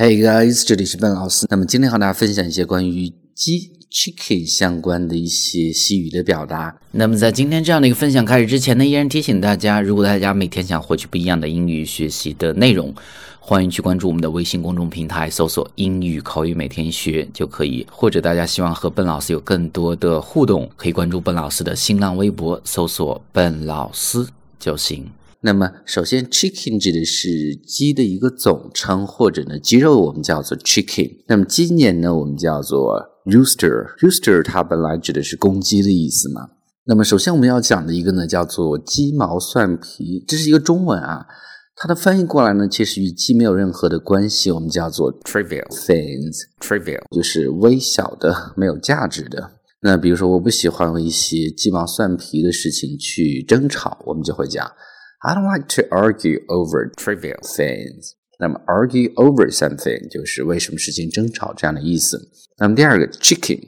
Hey guys，这里是笨老师。那么今天和大家分享一些关于鸡 chicken 相关的一些西语的表达。那么在今天这样的一个分享开始之前呢，依然提醒大家，如果大家每天想获取不一样的英语学习的内容，欢迎去关注我们的微信公众平台，搜索“英语口语每天学”就可以。或者大家希望和笨老师有更多的互动，可以关注笨老师的新浪微博，搜索“笨老师”就行。那么，首先，chicken 指的是鸡的一个总称，或者呢，鸡肉我们叫做 chicken。那么，今年呢，我们叫做 rooster。rooster 它本来指的是公鸡的意思嘛。那么，首先我们要讲的一个呢，叫做鸡毛蒜皮，这是一个中文啊。它的翻译过来呢，其实与鸡没有任何的关系，我们叫做 trivial things。trivial 就是微小的、没有价值的。那比如说，我不喜欢用一些鸡毛蒜皮的事情去争吵，我们就会讲。I don't like to argue over trivial things。那么 argue over something 就是为什么事情争吵这样的意思。那么第二个 chicken，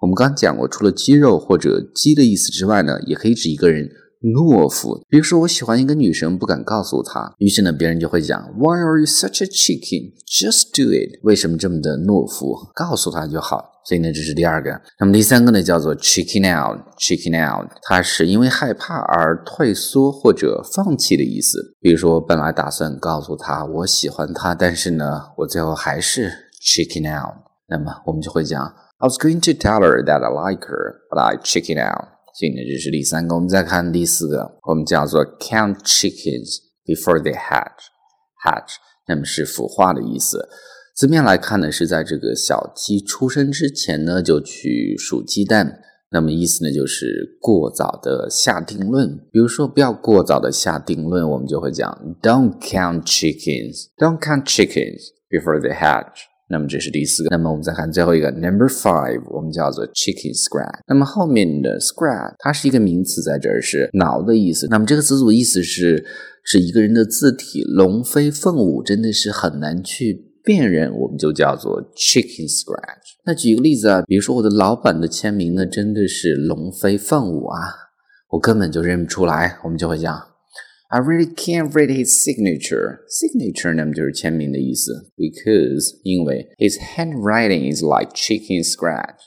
我们刚讲过，除了鸡肉或者鸡的意思之外呢，也可以指一个人懦夫。比如说，我喜欢一个女生，不敢告诉她，于是呢，别人就会讲，Why are you such a chicken? Just do it。为什么这么的懦夫？告诉她就好。所以呢，这是第二个。那么第三个呢，叫做 chicken out。chicken out，它是因为害怕而退缩或者放弃的意思。比如说，我本来打算告诉她我喜欢她，但是呢，我最后还是 chicken out。那么我们就会讲，I was going to tell her that I like her, but I chicken out。所以呢，这是第三个。我们再看第四个，我们叫做 count chickens before they hatch。hatch，那么是孵化的意思。字面来看呢，是在这个小鸡出生之前呢，就去数鸡蛋。那么意思呢，就是过早的下定论。比如说，不要过早的下定论，我们就会讲 "Don't count chickens, don't count chickens before they hatch." 那么这是第四个。那么我们再看最后一个，Number Five，我们叫做 Chicken Scratch。那么后面的 Scratch 它是一个名词，在这儿是挠的意思。那么这个词组意思是指一个人的字体龙飞凤舞，真的是很难去辨认，我们就叫做 Chicken Scratch。那举一个例子啊，比如说我的老板的签名呢，真的是龙飞凤舞啊，我根本就认不出来，我们就会讲。I really can't read his signature. Signature 那么就是签名的意思，because 因为 his handwriting is like chicken scratch.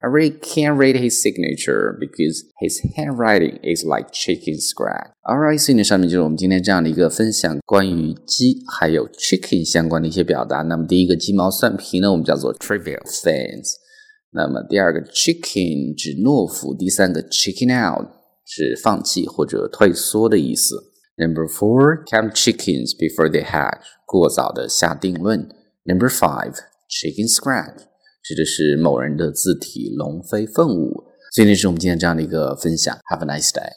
I really can't read his signature because his handwriting is like chicken scratch. Alright，所以呢，上面就是我们今天这样的一个分享，关于鸡还有 chicken 相关的一些表达。那么第一个鸡毛蒜皮呢，我们叫做 trivial things。那么第二个 chicken 指懦夫，第三个 chicken out 是放弃或者退缩的意思。 Number four, count chickens before they hatch，过早的下定论。Number five, chicken scratch，指的是某人的字体龙飞凤舞。所以，这是我们今天这样的一个分享。Have a nice day.